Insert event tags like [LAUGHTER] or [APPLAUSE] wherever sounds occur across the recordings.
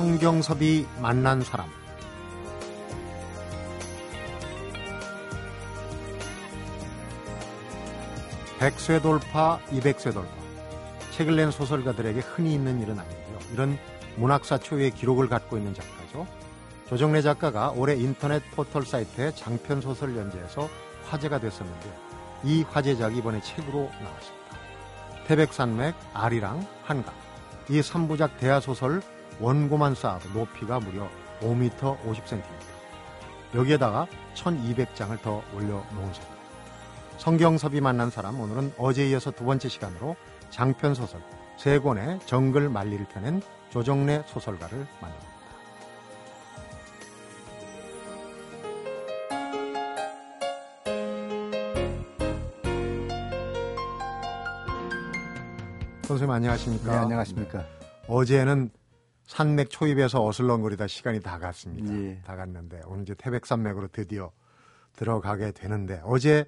성경섭이 만난 사람 백쇄 돌파, 이백쇄 돌파. 책을 낸 소설가들에게 흔히 있는 일은 아닌데요. 이런 문학사 초유의 기록을 갖고 있는 작가죠. 조정래 작가가 올해 인터넷 포털 사이트에 장편 소설 연재해서 화제가 됐었는데 이 화제작이 이번에 책으로 나왔습니다. 태백산맥, 아리랑, 한강. 이 3부작 대하소설 원고만 쌓아도 높이가 무려 5m 50cm. 여기에다가 1200장을 더 올려 놓은 셈입니다. 성경섭이 만난 사람 오늘은 어제 이어서 두 번째 시간으로 장편 소설 세 권의 정글 만리를 펴낸 조정래 소설가를 만납니다. 선생님 안녕하십니까? 네, 안녕하십니까? 어제는 산맥 초입에서 어슬렁거리다 시간이 다 갔습니다. 예. 다 갔는데 오늘 이제 태백산맥으로 드디어 들어가게 되는데 어제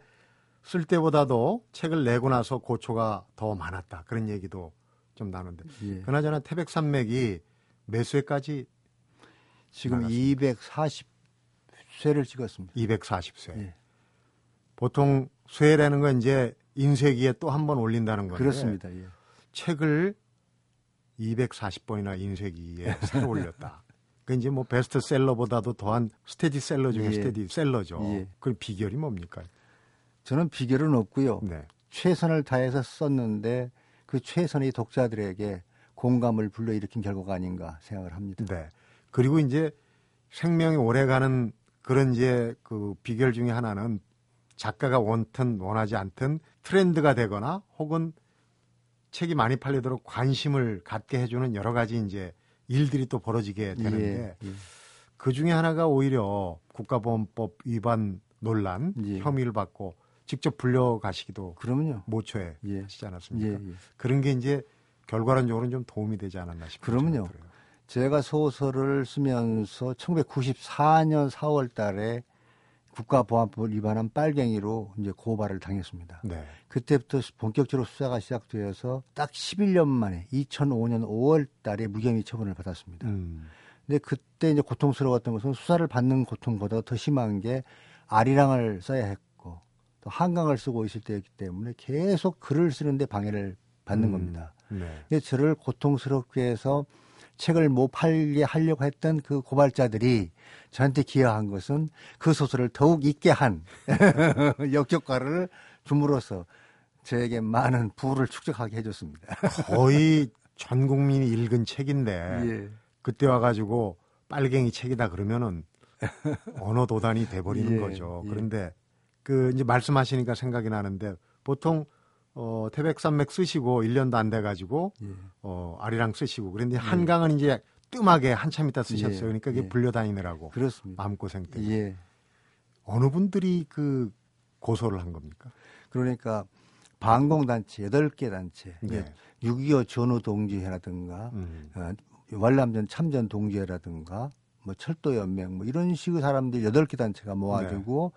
쓸 때보다도 책을 내고 나서 고초가 더 많았다. 그런 얘기도 좀 나는데. 예. 그나저나 태백산맥이 몇 쇠까지 지금 나갔습니다. 240쇄를 찍었습니다. 240쇠. 예. 보통 쇠라는 건 이제 인쇄기에 또 한 번 올린다는 건데 그렇습니다. 예. 책을 240번이나 인쇄기에 새로 올렸다. 그 이제 뭐 베스트셀러보다도 더한 스테디셀러 중에 예. 스테디셀러죠. 예. 그 비결이 뭡니까? 저는 비결은 없고요. 네. 최선을 다해서 썼는데 그 최선이 독자들에게 공감을 불러일으킨 결과가 아닌가 생각을 합니다. 네. 그리고 이제 생명이 오래가는 그런 이제 그 비결 중에 하나는 작가가 원튼 원하지 않든 트렌드가 되거나 혹은 책이 많이 팔리도록 관심을 갖게 해주는 여러 가지 이제 일들이 또 벌어지게 되는데 예, 예. 그 중에 하나가 오히려 국가보안법 위반 논란 예. 혐의를 받고 직접 불려가시기도 그러면요. 모초에 예. 하시지 예, 않았습니까? 예. 그런 게 이제 결과론적으로는 좀 도움이 되지 않았나 싶어요. 그러면요. 제가 소설을 쓰면서 1994년 4월 달에 국가보안법을 위반한 빨갱이로 이제 고발을 당했습니다. 네. 그때부터 본격적으로 수사가 시작되어서 딱 11년 만에 2005년 5월 달에 무혐의 처분을 받았습니다. 음. 근데 그때 이제 고통스러웠던 것은 수사를 받는 고통보다 더 심한 게 아리랑을 써야 했고 또 한강을 쓰고 있을 때였기 때문에 계속 글을 쓰는데 방해를 받는 음. 겁니다. 네. 근데 저를 고통스럽게 해서 책을 못 팔게 하려고 했던 그 고발자들이 저한테 기여한 것은 그 소설을 더욱 읽게 한 [LAUGHS] 역효과를 줌으로써 저에게 많은 부를 축적하게 해줬습니다. 거의 전 국민이 읽은 책인데 예. 그때 와가지고 빨갱이 책이다 그러면은 언어 도단이 돼버리는 [LAUGHS] 예, 거죠. 예. 그런데 그 이제 말씀하시니까 생각이 나는데 보통 어 태백산맥 쓰시고 1년도 안 돼가지고 예. 어 아리랑 쓰시고 그런데 한강은 이제 뜸하게 한참 있다 쓰셨어요. 예, 그러니까 이게 예. 불려다니느라고 그렇습니다. 마음고생 때문에 예. 어느 분들이 그 고소를 한 겁니까? 그러니까 반공단체, 여덟 개 단체, 네. 6.25 전후 동지회라든가, 음. 어, 월남전 참전 동지회라든가, 뭐 철도연맹, 뭐 이런 식의 사람들 여덟 개 단체가 모아주고,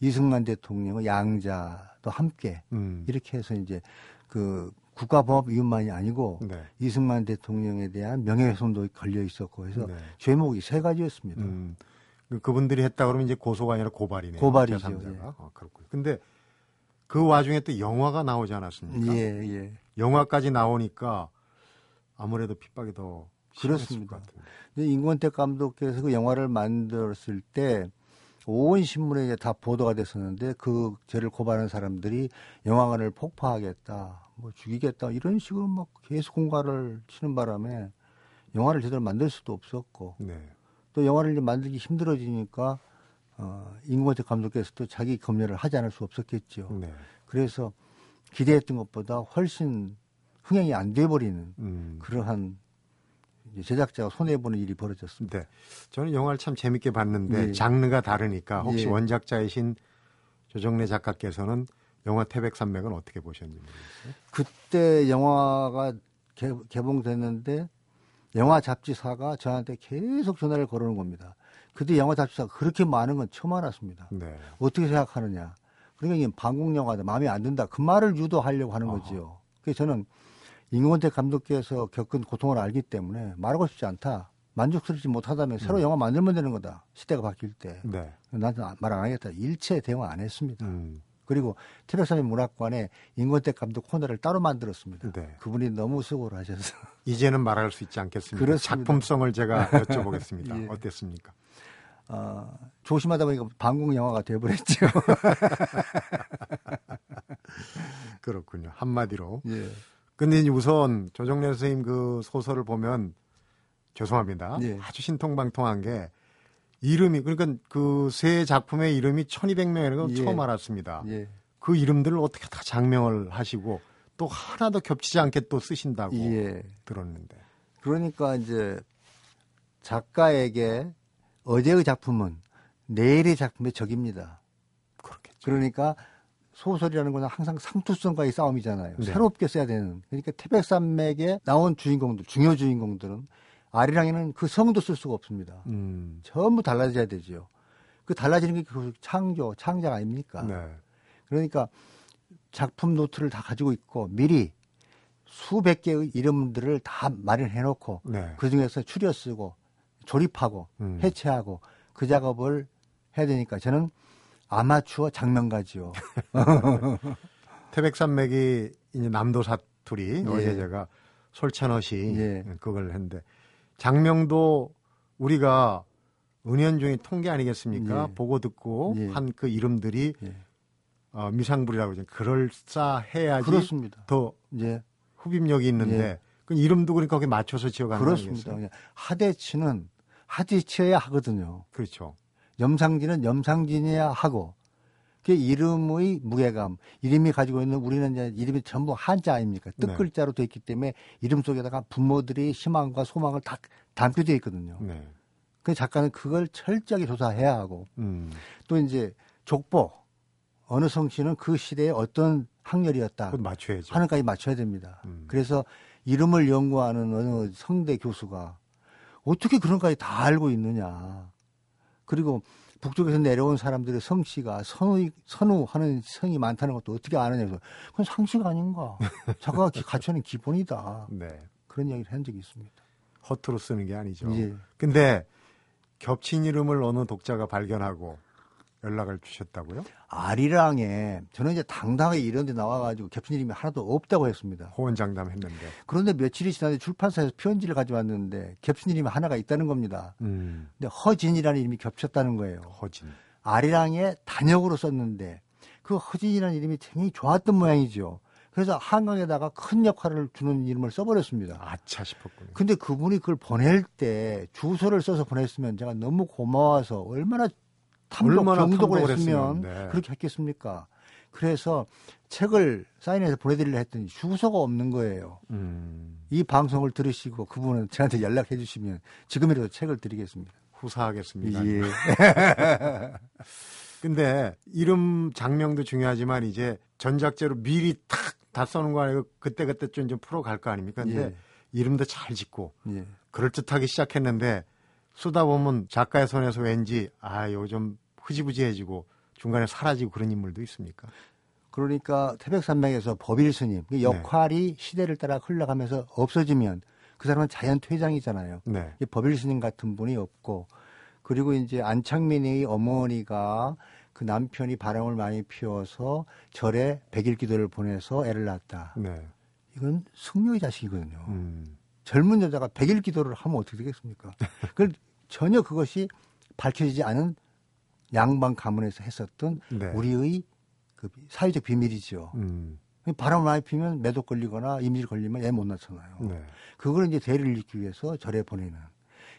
이승만 대통령의 양자도 함께 음. 이렇게 해서 이제 그 국가보안법 위반만이 아니고 네. 이승만 대통령에 대한 명예훼손도 걸려 있었고 해서 네. 죄목이 세 가지였습니다. 음, 그- 그분들이 했다 그러면 이제 고소가 아니라 고발이네요. 고발이죠, 제3자가. 예. 아, 그렇군요. 근데 그 와중에 또 영화가 나오지 않았습니까? 예, 예. 영화까지 나오니까 아무래도 핍박이 더 그렇습니다. 근데 임권택 감독께서 그 영화를 만들었을 때 온 신문에 이제 다 보도가 됐었는데 그 저를 고발하는 사람들이 영화관을 폭파하겠다, 뭐 죽이겠다 이런 식으로 막 계속 공갈을 치는 바람에 영화를 제대로 만들 수도 없었고 네. 또 영화를 이제 만들기 힘들어지니까 어, 임권택 감독께서도 자기 검열을 하지 않을 수 없었겠죠. 네. 그래서 기대했던 것보다 훨씬 흥행이 안 돼버리는 음. 그러한 이 제 제작자가 손해 보는 일이 벌어졌습니다. 네. 저는 영화를 참 재밌게 봤는데 예. 장르가 다르니까 혹시 예. 원작자이신 조정래 작가께서는 영화 태백산맥은 어떻게 보셨는지 모르겠어요. 그때 영화가 개, 개봉됐는데 영화 잡지사가 저한테 계속 전화를 걸어오는 겁니다. 그때 영화 잡지사가 그렇게 많은 건 처음 알았습니다. 네. 어떻게 생각하느냐. 그러니까 방공 영화다 마음에 안 든다. 그 말을 유도하려고 하는. 거지요. 그래서 저는 임원택 감독께서 겪은 고통을 알기 때문에 말하고 싶지 않다. 만족스럽지 못하다면 새로 음. 영화 만들면 되는 거다. 시대가 바뀔 때. 네. 나한테 말 안 하겠다. 일체 대응 안 했습니다. 음. 그리고 태백산의 문학관에 인권택 감독 코너를 따로 만들었습니다. 네. 그분이 너무 수고를 하셔서 [LAUGHS] 이제는 말할 수 있지 않겠습니까? 그렇습니다. 작품성을 제가 [LAUGHS] 여쭤보겠습니다. 예. 어땠습니까? 어, 조심하다 보니까 방공 영화가 돼버렸죠. [LAUGHS] 그렇군요. 한마디로. 예. 근데 이제 우선 조정래 선생님 그 소설을 보면 죄송합니다. 예. 아주 신통방통한 게 이름이 그러니까 그 세 작품의 이름이 1200명이라는 걸 예. 처음 알았습니다. 예. 그 이름들을 어떻게 다 장명을 하시고 또 하나도 겹치지 않게 또 쓰신다고 예. 들었는데. 그러니까 이제 작가에게 어제의 작품은 내일의 작품의 적입니다. 그렇겠죠. 그러니까 소설이라는 건 항상 상투성과의 싸움이잖아요. 네. 새롭게 써야 되는. 그러니까 태백산맥에 나온 주인공들, 중요 주인공들은 아리랑에는 그 성도 쓸 수가 없습니다. 음. 전부 달라져야 되죠. 그 달라지는 게그 창조, 창작 아닙니까? 네. 그러니까 작품 노트를 다 가지고 있고 미리 수백 개의 이름들을 다 마련해 놓고 네. 그 중에서 추려 쓰고 조립하고 음. 해체하고 그 작업을 해야 되니까 저는 아마추어 장면가지요. [LAUGHS] 태백산맥이 이제 남도 사투리 예. 어제 제가 솔찬어시 예. 그걸 했는데 장명도 우리가 은연중에 통계 아니겠습니까? 예. 보고 듣고 예. 한그 이름들이 예. 어, 미상불이라고 그러죠. 그럴싸해야지 그렇습니다. 더 예, 흡입력이 있는데 예. 그 이름도 그러니까 거기에 맞춰서 지어가는 거 그렇습니다. 하대치는 하지치어야 하거든요. 그렇죠. 염상진은 염상진이야 하고 그 이름의 무게감, 이름이 가지고 있는 우리는 이제 이름이 전부 한자 아닙니까? 네. 뜻글자로 돼 있기 때문에 이름 속에다가 부모들이 희망과 소망을 다 담겨 져 있거든요. 네. 그 작가는 그걸 철저하게 조사해야 하고 음. 또 이제 족보 어느 성씨는 그 시대에 어떤 학렬이었다 맞춰야죠. 하는까지 맞춰야 됩니다. 음. 그래서 이름을 연구하는 어느 성대 교수가 어떻게 그런 까지 다 알고 있느냐. 그리고 북쪽에서 내려온 사람들의 성씨가 선우, 선우하는 성이 많다는 것도 어떻게 아느냐. 그래서 그건 상식 아닌가. [LAUGHS] 작가가 기- 갖춰낸 기본이다. 네. 그런 이야기를 한 적이 있습니다. 허투루 쓰는 게 아니죠. 예. 근데 겹친 이름을 어느 독자가 발견하고 연락을 주셨다고요? 아리랑에 저는 이제 당당하게 이런 데 나와가지고 겹친 이름이 하나도 없다고 했습니다. 호언장담 했는데. 그런데 며칠이 지났는데 출판사에서 편지를 가져왔는데 겹친 이름이 하나가 있다는 겁니다. 음. 근데 허진이라는 이름이 겹쳤다는 거예요. 허진. 아리랑에 단역으로 썼는데 그 허진이라는 이름이 굉장히 좋았던 모양이죠. 그래서 한강에다가 큰 역할을 주는 이름을 써버렸습니다. 아차 싶었군요. 근데 그분이 그걸 보낼 때 주소를 써서 보냈으면 제가 너무 고마워서 얼마나 탐독, 했으면 했으면, 네. 그렇게 했겠습니까? 그래서 책을 사인해서 보내드리려 했더니 주소가 없는 거예요. 음. 이 방송을 들으시고 그분은 저한테 연락해 주시면 지금이라도 책을 드리겠습니다. 후사하겠습니다. 예. [LAUGHS] 근데 이름 장명도 중요하지만 이제 전작제로 미리 탁 다 써놓은 거 아니고 그때그때 좀, 좀 풀어갈 거 아닙니까? 근데 예. 이름도 잘 짓고 예. 그럴듯하게 시작했는데 쓰다 보면 작가의 손에서 왠지 아, 요즘 흐지부지해지고 중간에 사라지고 그런 인물도 있습니까? 그러니까 태백산맥에서 법일 스님 그 역할이 시대를 따라 흘러가면서 없어지면 그 사람은 자연 퇴장이잖아요. 네. 이 법일 스님 같은 분이 없고 그리고 이제 안창민의 어머니가 그 남편이 바람을 많이 피워서 절에 백일 기도를 보내서 애를 낳았다. 네. 이건 승려의 자식이거든요. 음. 젊은 여자가 백일 기도를 하면 어떻게 되겠습니까? [LAUGHS] 그 전혀 그것이 밝혀지지 않은 양반 가문에서 했었던 네. 우리의 그 사회적 비밀이죠. 음. 바람을 많이 피면 매독 걸리거나 이밀 걸리면 애 못 낳잖아요. 네. 그걸 이제 대를 잇기 위해서 절에 보내는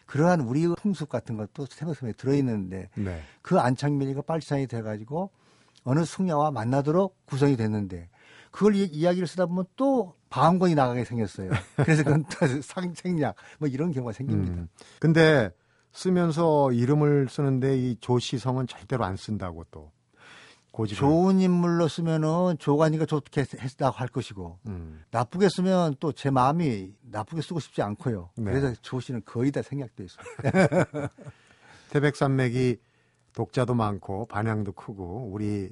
그러한 우리의 풍습 같은 것도 태백섬에 들어있는데 네. 그 안창민이가 빨치산이 돼가지고 어느 승려와 만나도록 구성이 됐는데 그걸 이, 이야기를 쓰다 보면 또 방언권이 나가게 생겼어요. 그래서 그건 또 [LAUGHS] 상, 생략 뭐 이런 경우가 생깁니다. 음. 근데 쓰면서 이름을 쓰는데 이 조시성은 절대로 안 쓴다고 또 고집을. 좋은 인물로 쓰면은 조관이가 좋게 했다고 할 것이고 음. 나쁘게 쓰면 또 제 마음이 나쁘게 쓰고 싶지 않고요. 네. 그래서 조씨는 거의 다 생략돼 있습니다. [LAUGHS] 태백산맥이 독자도 많고 반향도 크고 우리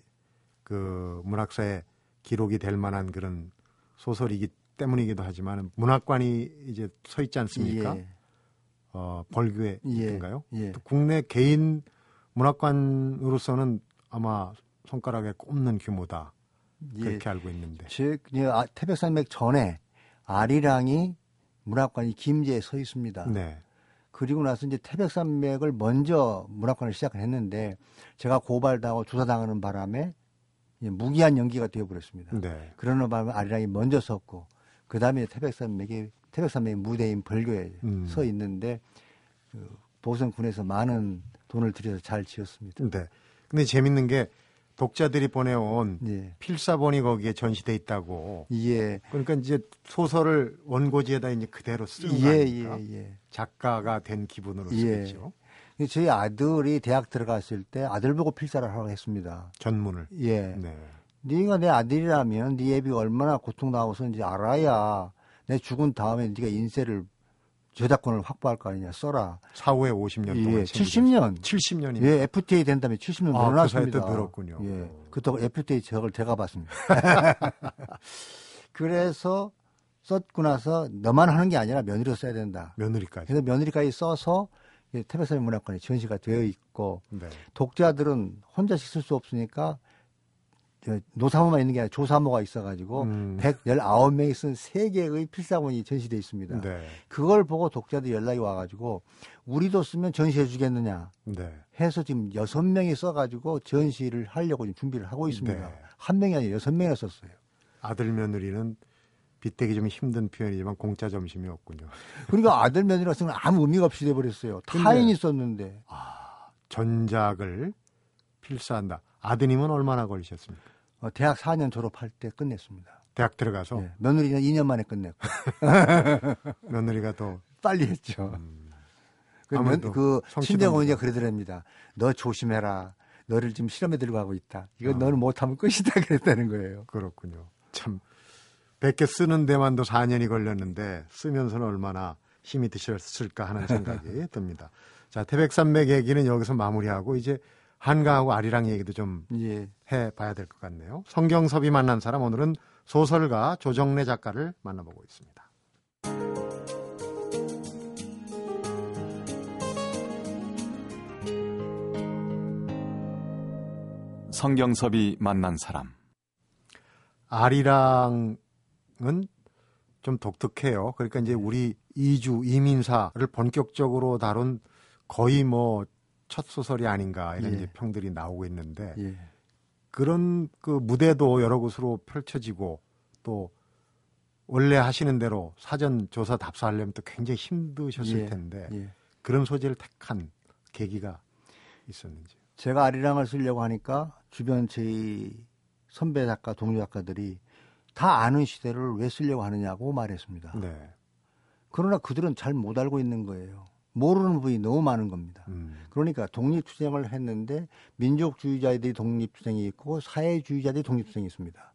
그 문학사에 기록이 될 만한 그런 소설이기 때문이기도 하지만 문학관이 이제 서 있지 않습니까? 예. 어, 벌교회인가요? 예, 예. 또 국내 개인 문학관으로서는 아마 손가락에 꼽는 규모다 예. 그렇게 알고 있는데. 즉 예, 아, 태백산맥 전에 아리랑이 문학관이 김제에 서 있습니다. 네. 그리고 나서 이제 태백산맥을 먼저 문학관을 시작했는데 제가 고발당하고 조사당하는 바람에 예, 무기한 연기가 되어버렸습니다. 네. 그러는 바람에 아리랑이 먼저 섰고 그 다음에 태백산맥이 태백산맥 무대인 벌교에 음. 서 있는데 그 보성군에서 많은 돈을 들여서 잘 지었습니다. 네. 근데 재밌는 게 독자들이 보내온 예. 필사본이 거기에 전시돼 있다고. 예. 그러니까 이제 소설을 원고지에다 이제 그대로 쓴거 예, 아닙니까? 예, 예. 작가가 된 기분으로 예. 쓰겠죠. 저희 아들이 대학 들어갔을 때 아들 보고 필사를 하라고 했습니다. 전문을. 예. 네. 네가 내 아들이라면 네 애비 얼마나 고통 나오는지 알아야 내 죽은 다음에 네가 인세를 저작권을 확보할 거 아니냐 써라. 사후에 50년 동안 예, 70년. 70년이 예, FTA 된 다음에 70년 아, 그 늘어났습니다. 사이에 또 늘었군요. 예, 그때 FTA 저걸 제가 봤습니다. [LAUGHS] 그래서 썼고 나서 너만 하는 게 아니라 며느리로 써야 된다. 며느리까지. 그래서 며느리까지 써서 태백산 문학관에 전시가 되어 있고 네. 독자들은 혼자씩 쓸 수 없으니까 저 노사모만 있는 게 아니라 조사모가 있어가지고 음. 119명이 쓴 세개의 필사본이 전시되어 있습니다. 네. 그걸 보고 독자들 연락이 와가지고 우리도 쓰면 전시해 주겠느냐 네. 해서 지금 여섯 명이 써가지고 전시를 하려고 지금 준비를 하고 있습니다. 네. 한 명이 아니라 여섯 명이나 썼어요. 아들 며느리는 빗대기 좀 힘든 표현이지만 공짜 점심이었군요. 그러니까 아들 며느리가 쓰면 아무 의미가 없이 돼버렸어요. 타인이 썼는데 전작을 필사한다. 아드님은 얼마나 걸리셨습니까? 어, 대학 4년 졸업할 때 끝냈습니다. 대학 들어가서 예, 며느리는 2년 만에 끝냈고 [LAUGHS] 며느리가 더 빨리 했죠. 그, 면, 아무래도 그 성취도입니다. 친정어머니가 그러더랍니다. 너 조심해라. 너를 지금 실험에 들어가고 있다. 이거 아. 너는 못하면 끝이다 [LAUGHS] 그랬다는 거예요. 그렇군요. 참 100개 쓰는 데만도 4년이 걸렸는데 쓰면서는 얼마나 힘이 드셨을까 하는 생각이 [LAUGHS] 듭니다. 자, 태백산맥 얘기는 여기서 마무리하고 이제 한강하고 아리랑 얘기도 좀 예. 해봐야 될 것 같네요. 성경섭이 만난 사람 오늘은 소설가 조정래 작가를 만나보고 있습니다. 성경섭이 만난 사람. 아리랑은 좀 독특해요. 그러니까 이제 우리 이주 이민사를 본격적으로 다룬 거의 뭐 첫 소설이 아닌가 이런 예. 평들이 나오고 있는데 예. 그런 그 무대도 여러 곳으로 펼쳐지고 또 원래 하시는 대로 사전 조사 답사하려면 또 굉장히 힘드셨을 예. 텐데 예. 그런 소재를 택한 계기가 있었는지. 제가 아리랑을 쓰려고 하니까 주변 저희 선배 작가, 동료 작가들이 다 아는 시대를 왜 쓰려고 하느냐고 말했습니다. 네. 그러나 그들은 잘 못 알고 있는 거예요. 모르는 부분이 너무 많은 겁니다. 음. 그러니까 독립투쟁을 했는데 민족주의자들이 독립투쟁이 있고 사회주의자들이 독립투쟁이 있습니다.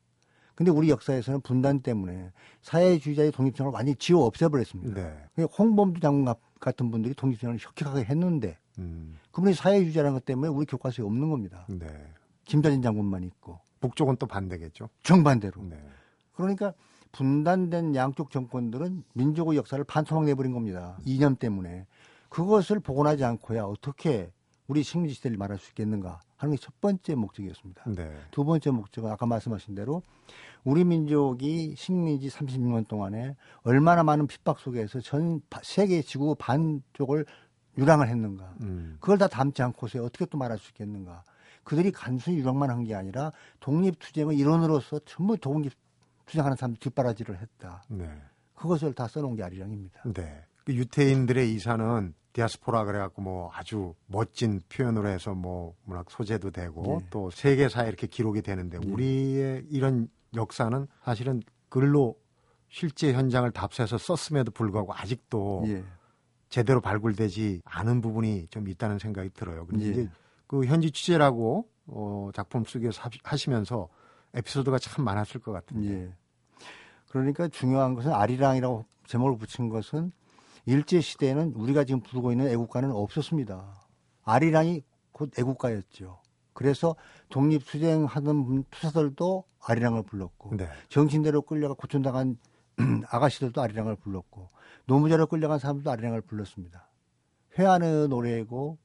근데 우리 역사에서는 분단 때문에 사회주의자의 독립투쟁을 완전히 지워 없애버렸습니다. 네. 홍범도 장군 같- 같은 분들이 독립투쟁을 혁혁하게 했는데 음. 그분이 사회주의자라는 것 때문에 우리 교과서에 없는 겁니다. 네. 김자진 장군만 있고 북쪽은 또 반대겠죠. 정반대로. 네. 그러니까 분단된 양쪽 정권들은 민족의 역사를 반토막 내버린 겁니다. 이념 때문에. 그것을 복원하지 않고야 어떻게 우리 식민지 시대를 말할 수 있겠는가 하는 게 첫 번째 목적이었습니다. 네. 두 번째 목적은 아까 말씀하신 대로 우리 민족이 식민지 36년 동안에 얼마나 많은 핍박 속에서 전 바- 세계 지구 반쪽을 유랑을 했는가. 음. 그걸 다 담지 않고서 어떻게 또 말할 수 있겠는가. 그들이 단순히 유랑만 한 게 아니라 독립투쟁의 일원으로서 전부 독립투쟁하는 사람들 뒷바라지를 했다. 네. 그것을 다 써놓은 게 아리랑입니다. 네. 그 유태인들의 이사는 디아스포라 그래갖고 뭐 아주 멋진 표현으로 해서 뭐 문학 소재도 되고 네. 또 세계사에 이렇게 기록이 되는데 네. 우리의 이런 역사는 사실은 글로 실제 현장을 답사해서 썼음에도 불구하고 아직도 예. 제대로 발굴되지 않은 부분이 좀 있다는 생각이 들어요. 근데 예. 이제 그 현지 취재라고 어, 작품 속에서 하- 하시면서 에피소드가 참 많았을 것 같은데. 예. 그러니까 중요한 것은 아리랑이라고 제목을 붙인 것은 일제 시대에는 우리가 지금 부르고 있는 애국가는 없었습니다. 아리랑이 곧 애국가였죠. 그래서 독립투쟁하는 분- 투사들도 아리랑을 불렀고 네. 정신대로 끌려가 고촌당한 [CLEARS THROAT] 아가씨들도 아리랑을 불렀고 노무자로 끌려간 사람들도 아리랑을 불렀습니다. 회하는 노래고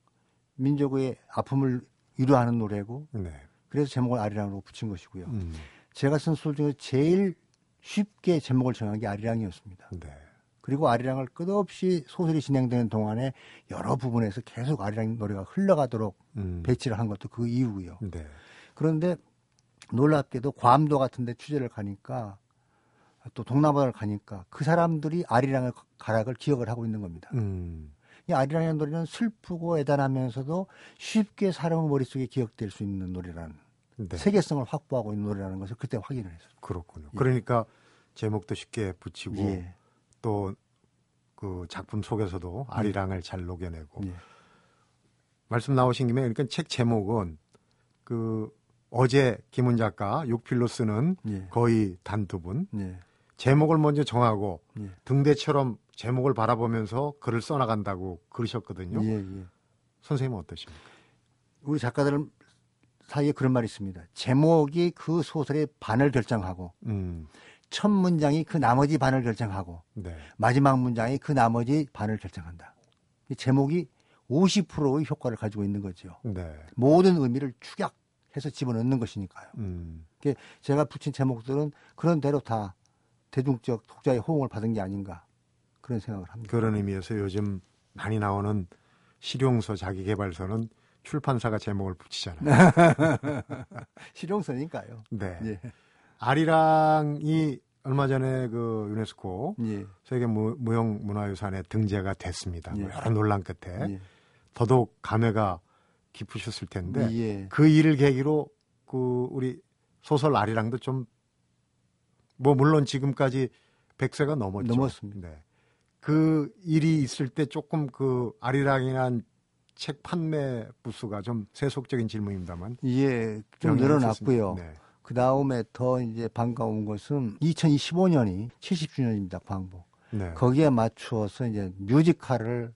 민족의 아픔을 위로하는 노래고 네. 그래서 제목을 아리랑으로 붙인 것이고요. 음. 제가 쓴 소설 중에 제일 쉽게 제목을 정한 게 아리랑이었습니다. 네. 그리고 아리랑을 끝없이 소설이 진행되는 동안에 여러 부분에서 계속 아리랑 노래가 흘러가도록 음. 배치를 한 것도 그 이유고요. 네. 그런데 놀랍게도 괌도 같은데 취재를 가니까 또 동남아를 가니까 그 사람들이 아리랑의 가락을 기억을 하고 있는 겁니다. 음. 이 아리랑의 노래는 슬프고 애단하면서도 쉽게 사람 머릿속에 기억될 수 있는 노래라는 네. 세계성을 확보하고 있는 노래라는 것을 그때 확인을 했어요. 그렇군요. 그러니까 제목도 쉽게 붙이고 예. 또 그 작품 속에서도 아리랑을 잘 녹여내고 예. 말씀 나오신 김에 그러니까 책 제목은 그 어제 김훈 작가 육필로 쓰는 예. 거의 단두분 예. 제목을 먼저 정하고 예. 등대처럼 제목을 바라보면서 글을 써나간다고 그러셨거든요. 예, 예. 선생님은 어떠십니까? 우리 작가들 사이에 그런 말이 있습니다. 제목이 그 소설의 반을 결정하고 음, 첫 문장이 그 나머지 반을 결정하고 네, 마지막 문장이 그 나머지 반을 결정한다. 이 제목이 50%의 효과를 가지고 있는 거죠. 네, 모든 의미를 축약해서 집어넣는 것이니까요. 음, 제가 붙인 제목들은 그런 대로 다 대중적 독자의 호응을 받은 게 아닌가 그런 생각을 합니다. 그런 의미에서 요즘 많이 나오는 실용서 자기개발서는 출판사가 제목을 붙이잖아요. [LAUGHS] 실용서니까요. 네. 예. 아리랑이 얼마 전에 그 유네스코 예. 세계 무, 무형 문화유산에 등재가 됐습니다. 뭐 예. 여러 논란 끝에 예. 더더욱 감회가 깊으셨을 텐데 예. 그 일을 계기로 그 우리 소설 아리랑도 좀 뭐 물론 지금까지 100세가 넘었죠. 넘었습니다. 네. 그 일이 있을 때 조금 그 아리랑이란 책 판매 부수가 좀 세속적인 질문입니다만 예, 좀 늘어났고요. 네. 그 다음에 더 이제 반가운 것은 2025년이 70주년입니다, 광복. 네. 거기에 맞추어서 이제 뮤지컬을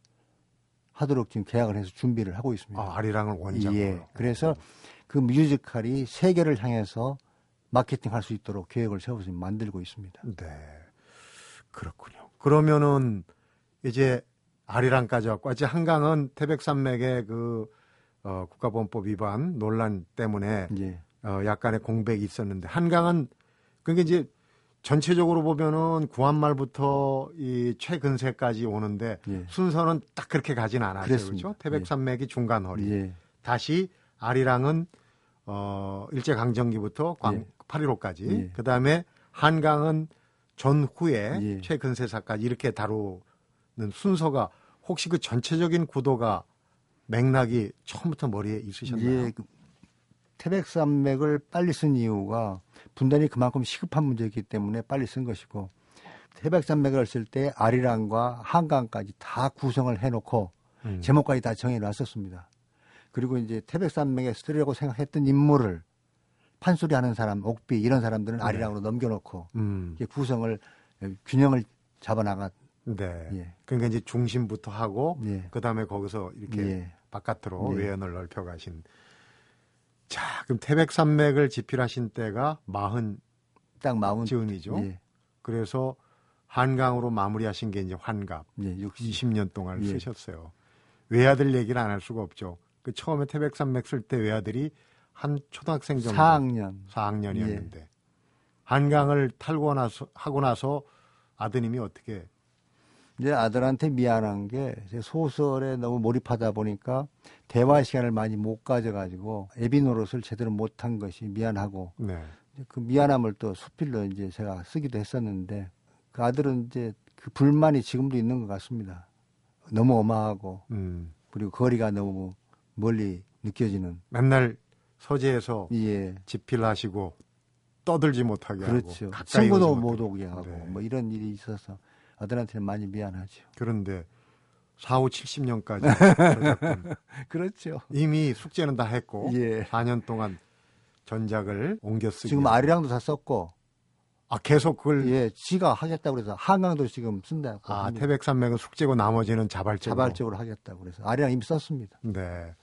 하도록 지금 계약을 해서 준비를 하고 있습니다. 아, 아리랑을 원작으로. 예. 그래서 그 뮤지컬이 세계를 향해서 마케팅 할 수 있도록 계획을 세워서 지금 만들고 있습니다. 네. 그렇군요. 그러면은 이제 아리랑까지 왔고 아직 한강은 태백산맥의 그 어, 국가보안법 위반 논란 때문에 예. 어, 약간의 공백이 있었는데 한강은 그게 이제 전체적으로 보면은 구한말부터 이 최근세까지 오는데 예. 순서는 딱 그렇게 가진 않았어요. 그랬습니다. 그렇죠? 태백산맥이 중간 허리. 예. 다시 아리랑은 어 일제 강점기부터 광 예. 8.15까지 예. 그다음에 한강은 전후에 예. 최근세사까지 이렇게 다루는 순서가 혹시 그 전체적인 구도가 맥락이 처음부터 머리에 있으셨나요? 예. 그 태백산맥을 빨리 쓴 이유가 분단이 그만큼 시급한 문제이기 때문에 빨리 쓴 것이고 태백산맥을 쓸 때 아리랑과 한강까지 다 구성을 해놓고 음. 제목까지 다 정해놨었습니다. 그리고 이제 태백산맥에 쓰려고 생각했던 인물을 판소리 하는 사람, 옥비 이런 사람들은 네. 아리랑으로 넘겨놓고 음. 구성을 균형을 잡아나갔. 네. 예. 그러니까 이제 중심부터 하고 예. 그 다음에 거기서 이렇게 예. 바깥으로 예. 외연을 넓혀 가신 자, 그럼 태백산맥을 집필하신 때가 마흔 딱 마흔. 즈음이죠. 예. 그래서 한강으로 마무리하신 게 이제 환갑. 예. 60. 20년 동안 예. 쓰셨어요. 외아들 얘기를 안 할 수가 없죠. 그 처음에 태백산맥 쓸 때 외아들이 한 초등학생 정도 4학년. 4학년이었는데 예. 한강을 탈고 나서 하고 나서 아드님이 어떻게 이제 아들한테 미안한 게 소설에 너무 몰입하다 보니까 대화 시간을 많이 못 가져가지고 애비 노릇을 제대로 못한 것이 미안하고 네. 그 미안함을 또 수필로 이제 제가 쓰기도 했었는데 그 아들은 이제 그 불만이 지금도 있는 것 같습니다. 너무 어마하고 음. 그리고 거리가 너무 멀리 느껴지는 맨날 서재에서 예 집필하시고 떠들지 못하게 그렇죠 하고 가까이 친구도 못. 오게 하고 네. 뭐 이런 일이 있어서 아들한테는 많이 미안하죠. 그런데 4, 5, 70년까지 그렇죠. 이미 숙제는 다 했고 예. 4년 동안 전작을 옮겨 쓰기 지금 아리랑도 다 썼고 아 계속 그걸 예, 지가 하겠다고 그래서 한강도 지금 쓴다고. 아 합니다. 태백산맥은 숙제고 나머지는 자발적으로 자발적으로 하겠다고 그래서 아리랑 이미 썼습니다. 네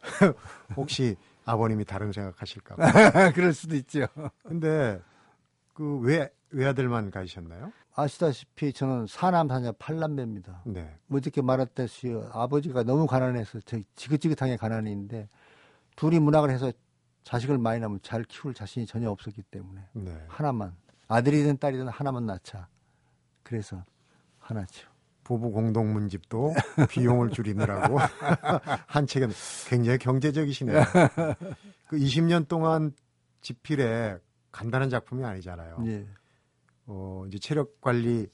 [LAUGHS] 혹시 아버님이 다른 생각하실까 봐 [LAUGHS] 그럴 수도 있죠. 근데 그 왜 외아들만 가셨나요? 아시다시피 저는 사남사녀 팔남매입니다. 네. 뭐 어저께 말했듯이 아버지가 너무 가난해서 저 지긋지긋하게 가난인데 둘이 문학을 해서 자식을 많이 낳으면 잘 키울 자신이 전혀 없었기 때문에 네. 하나만 아들이든 딸이든 하나만 낳자. 그래서 하나죠. 부부 공동 문집도 비용을 줄이느라고 [LAUGHS] 한 책은 굉장히 경제적이시네요. [LAUGHS] 그 20년 동안 집필에 간단한 작품이 아니잖아요. 예. 어, 이제 체력 관리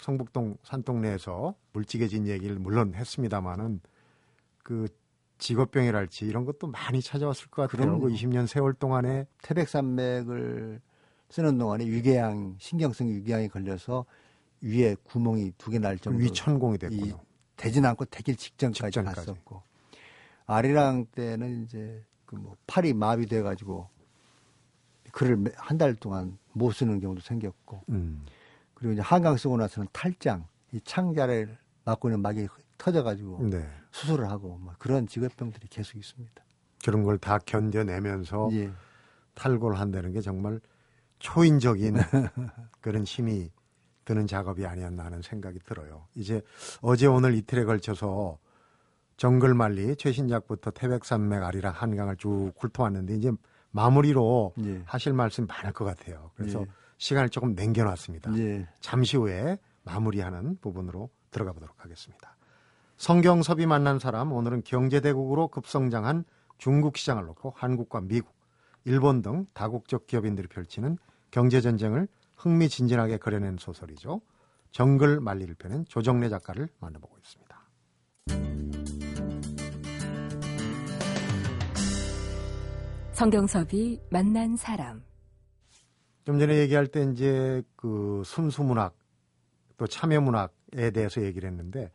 성북동 산동네에서 물찌개진 얘기를 물론 했습니다마는 그 직업병이랄지 이런 것도 많이 찾아왔을 것 같아요. 그 20년 세월 동안에 태백산맥을 쓰는 동안에 위궤양 신경성 위궤양이 걸려서 위에 구멍이 두 개 날 정도로 위천공이 됐군요. 되진 않고 되길 직전까지, 직전까지. 갔었고 아리랑 때는 이제 그 뭐 팔이 마비돼 가지고 글을 한 달 동안 못 쓰는 경우도 생겼고 음. 그리고 이제 한강 쓰고 나서는 탈장 이 창자를 막고 있는 막이 터져 가지고 네. 수술을 하고 막 그런 직업병들이 계속 있습니다. 그런 걸 다 견뎌내면서 예. 탈골 한다는 게 정말 초인적인 [LAUGHS] 그런 힘이 드는 작업이 아니었나 하는 생각이 들어요. 이제 어제 오늘 이틀에 걸쳐서 정글만리 최신작부터 태백산맥 아리랑 한강을 쭉 훑어왔는데 이제 마무리로 예. 하실 말씀 많을 것 같아요. 그래서 예. 시간을 조금 남겨놨습니다. 예. 잠시 후에 마무리하는 부분으로 들어가 보도록 하겠습니다. 성경섭이 만난 사람 오늘은 경제대국으로 급성장한 중국 시장을 놓고 한국과 미국, 일본 등 다국적 기업인들이 펼치는 경제전쟁을 흥미진진하게 그려낸 소설이죠. 정글 말리를 펴낸 조정래 작가를 만나보고 있습니다. 성경섭이 만난 사람. 좀 전에 얘기할 때 이제 그 순수문학 또 참여문학에 대해서 얘기를 했는데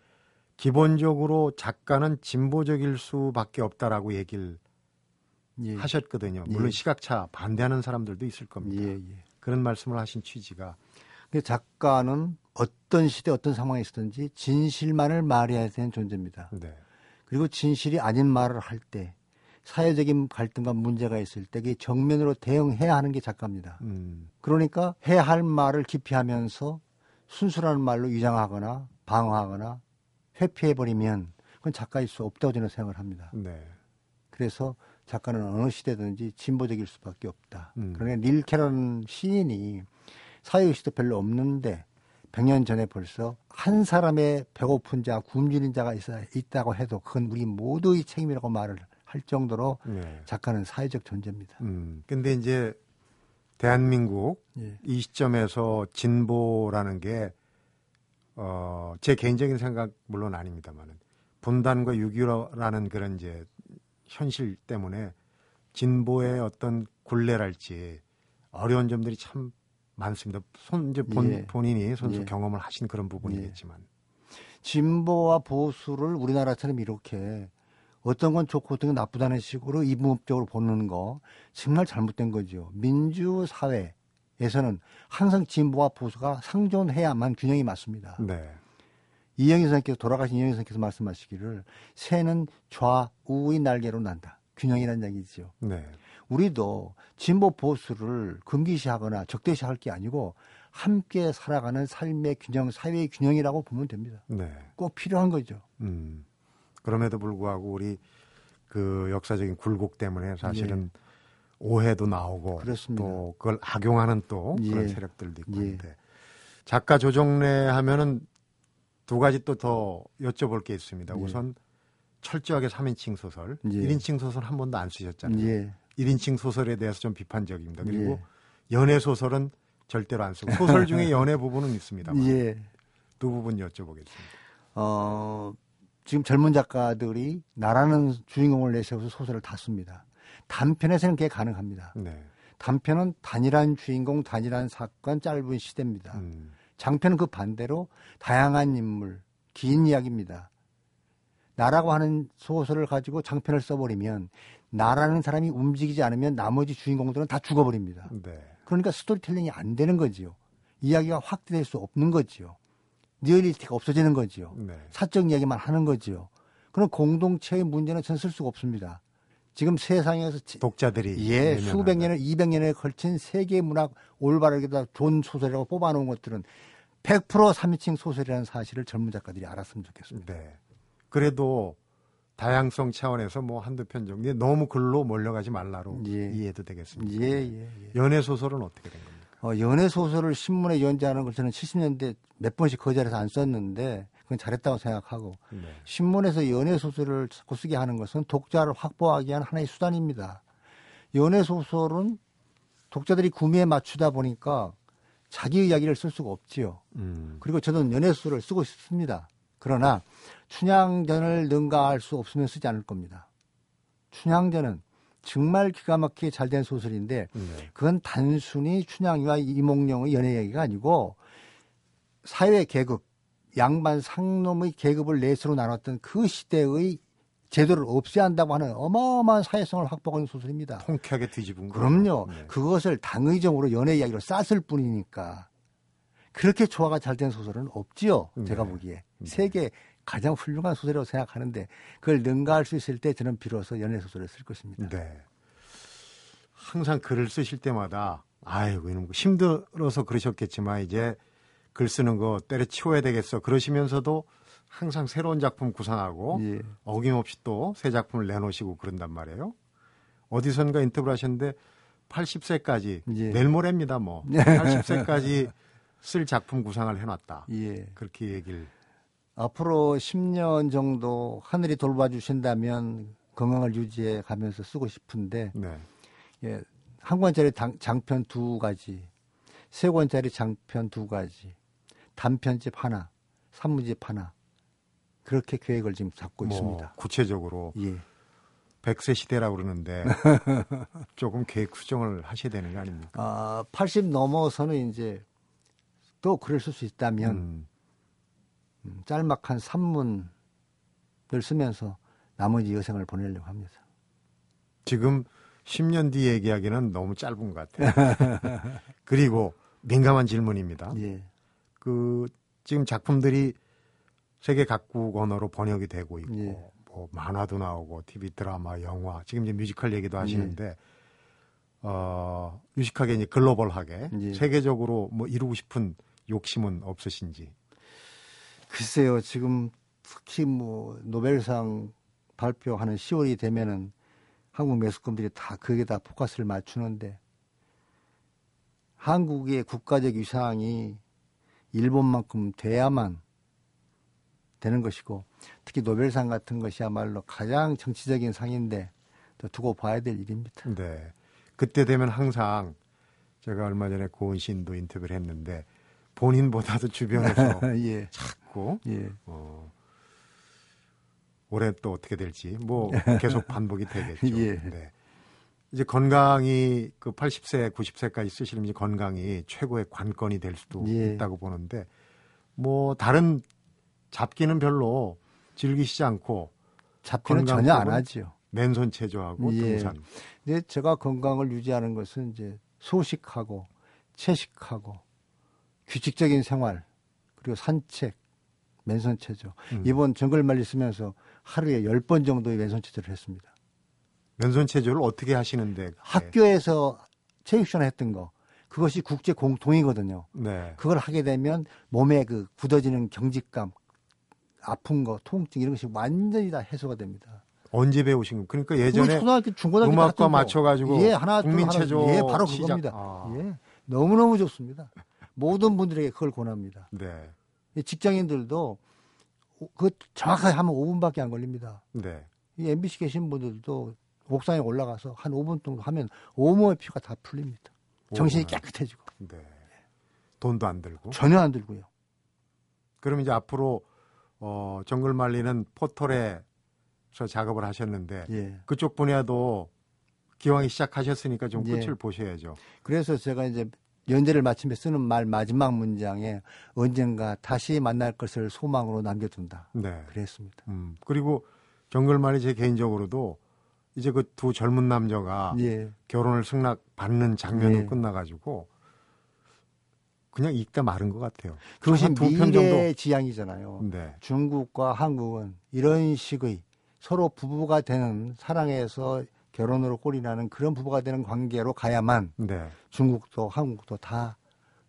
기본적으로 작가는 진보적일 수밖에 없다라고 얘기를 예. 하셨거든요. 물론 예. 시각차 반대하는 사람들도 있을 겁니다. 예, 예. 그런 말씀을 하신 취지가 그 작가는 어떤 시대 어떤 상황에 있었든지 진실만을 말해야 되는 존재입니다. 네. 그리고 진실이 아닌 말을 할 때 사회적인 갈등과 문제가 있을 때 그게 정면으로 대응해야 하는 게 작가입니다. 음, 그러니까 해야 할 말을 기피하면서 순수한 말로 위장하거나 방어하거나 회피해버리면 그건 작가일 수 없다고 저는 생각을 합니다. 네. 그래서 작가는 어느 시대든지 진보적일 수밖에 없다. 음. 그러나 릴 캐런 시인이 사회의식도 별로 없는데 100년 전에 벌써 한 사람의 배고픈 자, 굶주린 자가 있어, 있다고 해도 그건 우리 모두의 책임이라고 말을 할 정도로 네. 작가는 사회적 존재입니다. 음. 근데 이제 대한민국 예. 이 시점에서 진보라는 게 어, 제 개인적인 생각 물론 아닙니다만은 분단과 유교라는 그런 이제 현실 때문에 진보의 어떤 굴레랄지 어려운 점들이 참 많습니다. 손 이제 본, 예. 본인이 손수 예. 경험을 하신 그런 부분이겠지만 진보와 보수를 우리나라처럼 이렇게 어떤 건 좋고 어떤 건 나쁘다는 식으로 이분법적으로 보는 거 정말 잘못된 거죠. 민주 사회에서는 항상 진보와 보수가 상존해야만 균형이 맞습니다. 네. 이영희 선생님께서 돌아가신 이영희 선생님께서 말씀하시기를 새는 좌우의 날개로 난다. 균형이라는 얘기죠. 네. 우리도 진보 보수를 금기시하거나 적대시할 게 아니고 함께 살아가는 삶의 균형, 사회의 균형이라고 보면 됩니다. 네. 꼭 필요한 거죠. 음. 그럼에도 불구하고 우리 그 역사적인 굴곡 때문에 사실은 오해도 나오고 예. 그렇습니다. 또 그걸 악용하는 또 그런 예. 세력들도 있고 예. 한데 작가 조정래 하면은 두 가지 또 더 여쭤볼 게 있습니다. 예. 우선 철저하게 3인칭 소설, 예. 1인칭 소설 한 번도 안 쓰셨잖아요. 예. 1인칭 소설에 대해서 좀 비판적입니다. 그리고 예. 연애 소설은 절대로 안 쓰고 소설 중에 [LAUGHS] 연애 부분은 있습니다만 예. 두 부분 여쭤보겠습니다. 어, 지금 젊은 작가들이 나라는 주인공을 내세워서 소설을 다 씁니다. 단편에서는 그게 가능합니다. 네. 단편은 단일한 주인공, 단일한 사건, 짧은 시대입니다. 음. 장편은 그 반대로 다양한 인물, 긴 이야기입니다. 나라고 하는 소설을 가지고 장편을 써버리면 나라는 사람이 움직이지 않으면 나머지 주인공들은 다 죽어버립니다. 네. 그러니까 스토리텔링이 안 되는 거지요. 이야기가 확대될 수 없는 거지요. 리얼리티가 없어지는 거지요. 네. 사적 이야기만 하는 거지요. 그런 공동체의 문제는 전 쓸 수가 없습니다. 지금 세상에서 지- 독자들이 예. 수백 년을 200년에 걸친 세계 문학 올바르게 다 좋은 소설이라고 뽑아놓은 것들은 100% 3인칭 소설이라는 사실을 젊은 작가들이 알았으면 좋겠습니다. 네. 그래도 다양성 차원에서 뭐 한두 편 정도 너무 글로 몰려가지 말라로 예. 이해도 되겠습니다. 예, 예, 예. 연애 소설은 어떻게 된 겁니까? 어, 연애 소설을 신문에 연재하는 걸 저는 70년대 몇 번씩 그 자리에서 안 썼는데 그건 잘했다고 생각하고 네. 신문에서 연애 소설을 자꾸 쓰게 하는 것은 독자를 확보하기 위한 하나의 수단입니다. 연애 소설은 독자들이 구매에 맞추다 보니까 자기 이야기를 쓸 수가 없지요. 음. 그리고 저는 연애 소설을 쓰고 싶습니다. 그러나 춘향전을 능가할 수 없으면 쓰지 않을 겁니다. 춘향전은 정말 기가 막히게 잘 된 소설인데 네. 그건 단순히 춘향이와 이몽룡의 연애 얘기가 아니고 사회 계급, 양반 상놈의 계급을 넷으로 나눴던 그 시대의 제도를 없애야 한다고 하는 어마어마한 사회성을 확보하는 소설입니다. 통쾌하게 뒤집은 거. 그럼요. 네. 그것을 당의적으로 연애 이야기로 쌌을 뿐이니까 그렇게 조화가 잘 된 소설은 없지요. 제가 네. 보기에 네. 세계 가장 훌륭한 소설이라고 생각하는데 그걸 능가할 수 있을 때 저는 비로소 연애 소설을 쓸 것입니다. 네. 항상 글을 쓰실 때마다 아이고 이놈 힘들어서 그러셨겠지만 이제 글 쓰는 거 때려치워야 되겠어 그러시면서도 항상 새로운 작품 구상하고 예. 어김없이 또 새 작품을 내놓으시고 그런단 말이에요. 어디선가 인터뷰를 하셨는데 80세까지 예. 내일 모레입니다 뭐 [LAUGHS] 80세까지 쓸 작품 구상을 해놨다. 예. 그렇게 얘기를 앞으로 10년 정도 하늘이 돌봐주신다면 건강을 유지해 가면서 쓰고 싶은데 네. 예, 한 권짜리 당- 장편 두 가지, 세 권짜리 장편 두 가지, 단편집 하나, 산문집 하나 그렇게 계획을 지금 잡고 뭐 있습니다. 구체적으로 예, 100세 시대라고 그러는데 [LAUGHS] 조금 계획 수정을 하셔야 되는 거 아닙니까? 아, 80 넘어서는 이제 또쓸수 있다면 음, 음, 짤막한 산문을 쓰면서 나머지 여생을 보내려고 합니다. 지금 10년 뒤 얘기하기는 너무 짧은 것 같아요. [LAUGHS] 그리고 민감한 질문입니다. 예, 그 지금 작품들이 세계 각국 언어로 번역이 되고 있고 예. 뭐 만화도 나오고 TV 드라마, 영화, 지금 이제 뮤지컬 얘기도 하시는데 어, 유식하게 이제 글로벌하게 예. 세계적으로 뭐 이루고 싶은 욕심은 없으신지. 글쎄요, 지금 특히 뭐 노벨상 발표하는 10월이 되면은 한국 매스컴들이 다 거기에다 포커스를 맞추는데 한국의 국가적 위상이 일본만큼 돼야만 되는 것이고 특히 노벨상 같은 것이야말로 가장 정치적인 상인데 또 두고 봐야 될 일입니다. 네. 그때 되면 항상 제가 얼마 전에 고은 씨도 인터뷰를 했는데 본인보다도 주변에서 [LAUGHS] 예, 자꾸 예, 어, 올해 또 어떻게 될지 뭐 [LAUGHS] 계속 반복이 되겠죠. 예. 네. 이제 건강이 그 80세, 90세까지 쓰시는 이제 건강이 최고의 관건이 될 수도 예. 있다고 보는데 뭐 다른 잡기는 별로 즐기시지 않고 잡기는 전혀 안? 하지요. 맨손 체조하고 예. 등산. 근데 제가 건강을 유지하는 것은 이제 소식하고 채식하고 규칙적인 생활 그리고 산책, 맨손 체조. 음. 이번 정글말리 쓰면서 하루에 10번 정도의 맨손 체조를 했습니다. 맨손 체조를 어떻게 하시는데? 학교에서 체육 시간에 했던 거 그것이 국제 공통이거든요. 네. 그걸 하게 되면 몸에 그 굳어지는 경직감, 아픈 거, 통증 이런 것이 완전히 다 해소가 됩니다. 언제 배우신 거? 그러니까 예전에 초등학교 중고등학교 음악과. 맞춰가지고 예 하나 둘, 국민 하나, 체조 예 바로 시작. 그겁니다. 아. 예 너무 너무 좋습니다. 모든 분들에게 그걸 권합니다. 네. 이 직장인들도 오- 그 정확하게 하면 5분밖에 안 걸립니다. 네. 이 MBC 계신 분들도 옥상에 올라가서 한 5분 정도 하면 온몸의 피가 다 풀립니다. 정신이. 깨끗해지고 네. 돈도 안 들고. 전혀 안 들고요. 그럼 이제 앞으로 어, 정글 말리는 포털에서 작업을 하셨는데 예. 그쪽 분야도 기왕이 시작하셨으니까 좀 예. 끝을 보셔야죠. 그래서 제가 이제 연재를 마치며 쓰는 말 마지막 문장에 언젠가 다시 만날 것을 소망으로 남겨둔다. 네. 그랬습니다. 음. 그리고 정글 말이 제 개인적으로도 이제 그 두 젊은 남자가 예. 결혼을 승낙 받는 장면으로 예. 끝나가지고 그냥 읽다 마른 것 같아요. 그것이 미래 지향이잖아요. 네. 중국과 한국은 이런 식의 서로 부부가 되는 사랑에서 결혼으로 꼴이 나는 그런 부부가 되는 관계로 가야만 네. 중국도 한국도 다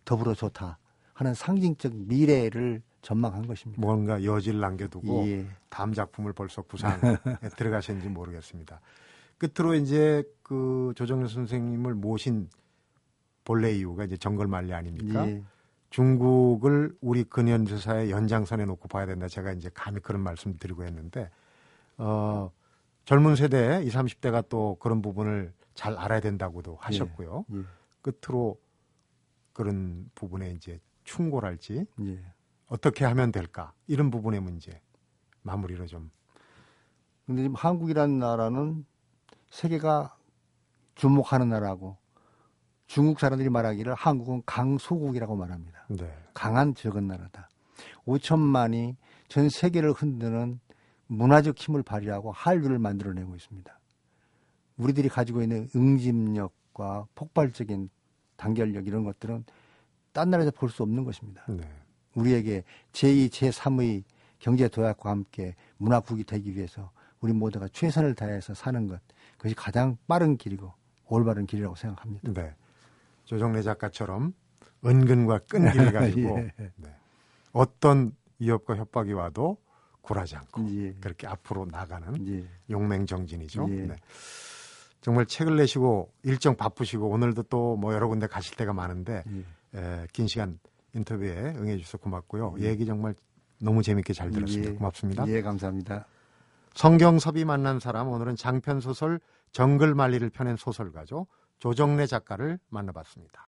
더불어 좋다 하는 상징적 미래를 전망한 것입니다. 뭔가 여지를 남겨두고 예. 다음 작품을 벌써 구상에 [LAUGHS] 들어가셨는지 모르겠습니다. 끝으로 이제 그 조정래 선생님을 모신 본래 이유가 이제 정글만리 아닙니까? 예. 중국을 우리 근현대사의 연장선에 놓고 봐야 된다. 제가 이제 감히 그런 말씀 드리고 했는데, 어, 젊은 세대, 20, 30대가 또 그런 부분을 잘 알아야 된다고도 하셨고요. 예. 끝으로 그런 부분에 이제 충고랄지 예. 어떻게 하면 될까 이런 부분의 문제 마무리로 좀 근데 지금 한국이라는 나라는 세계가 주목하는 나라고 중국 사람들이 말하기를 한국은 강소국이라고 말합니다. 네. 강한 적은 나라다. 5천만이 전 세계를 흔드는 문화적 힘을 발휘하고 한류를 만들어내고 있습니다. 우리들이 가지고 있는 응집력과 폭발적인 단결력 이런 것들은 딴 나라에서 볼 수 없는 것입니다. 네. 우리에게 제2, 제3의 경제 도약과 함께 문화국이 되기 위해서 우리 모두가 최선을 다해서 사는 것 그것이 가장 빠른 길이고 올바른 길이라고 생각합니다. 네. 조정래 작가처럼 은근과 끈기를 [LAUGHS] 가지고 예. 네. 어떤 위협과 협박이 와도 굴하지 않고 예. 그렇게 앞으로 나가는 예. 용맹정진이죠. 예. 네. 정말 책을 내시고 일정 바쁘시고 오늘도 또 뭐 여러 군데 가실 때가 많은데 예. 에, 긴 시간 인터뷰에 응해 주셔서 고맙고요. 얘기 정말 너무 재밌게 잘 들었습니다. 예. 고맙습니다. 예, 감사합니다. 성경섭이 만난 사람 오늘은 장편 소설 정글만리를 펴낸 소설가죠. 조정래 작가를 만나봤습니다.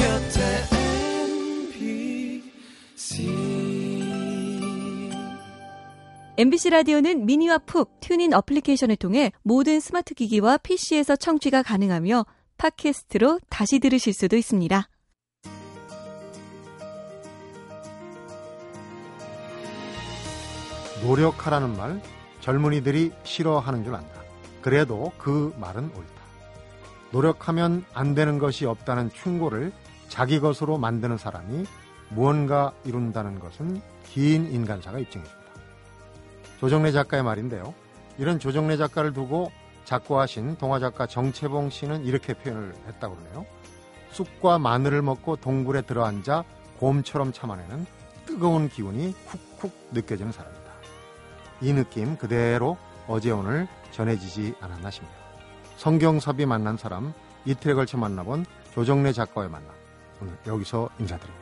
MBC 라디오는 미니와 푹 튠인 어플리케이션을 통해 모든 스마트 기기와 PC에서 청취가 가능하며 팟캐스트로 다시 들으실 수도 있습니다. 노력하라는 말 젊은이들이 싫어하는 줄 안다. 그래도 그 말은 옳다. 노력하면 안 되는 것이 없다는 충고를 자기 것으로 만드는 사람이 무언가 이룬다는 것은 긴 인간사가 입증해줍니다. 조정래 작가의 말인데요. 이런 조정래 작가를 두고 작고하신 동화작가 정채봉 씨는 이렇게 표현을 했다고 그러네요. 쑥과 마늘을 먹고 동굴에 들어앉아 곰처럼 참아내는 뜨거운 기운이 쿡쿡 느껴지는 사람이다. 이 느낌 그대로 어제 오늘 전해지지 않았나 싶네요. 성경섭이 만난 사람 이틀에 걸쳐 만나본 조정래 작가의 만남 오늘 여기서 인사드립니다.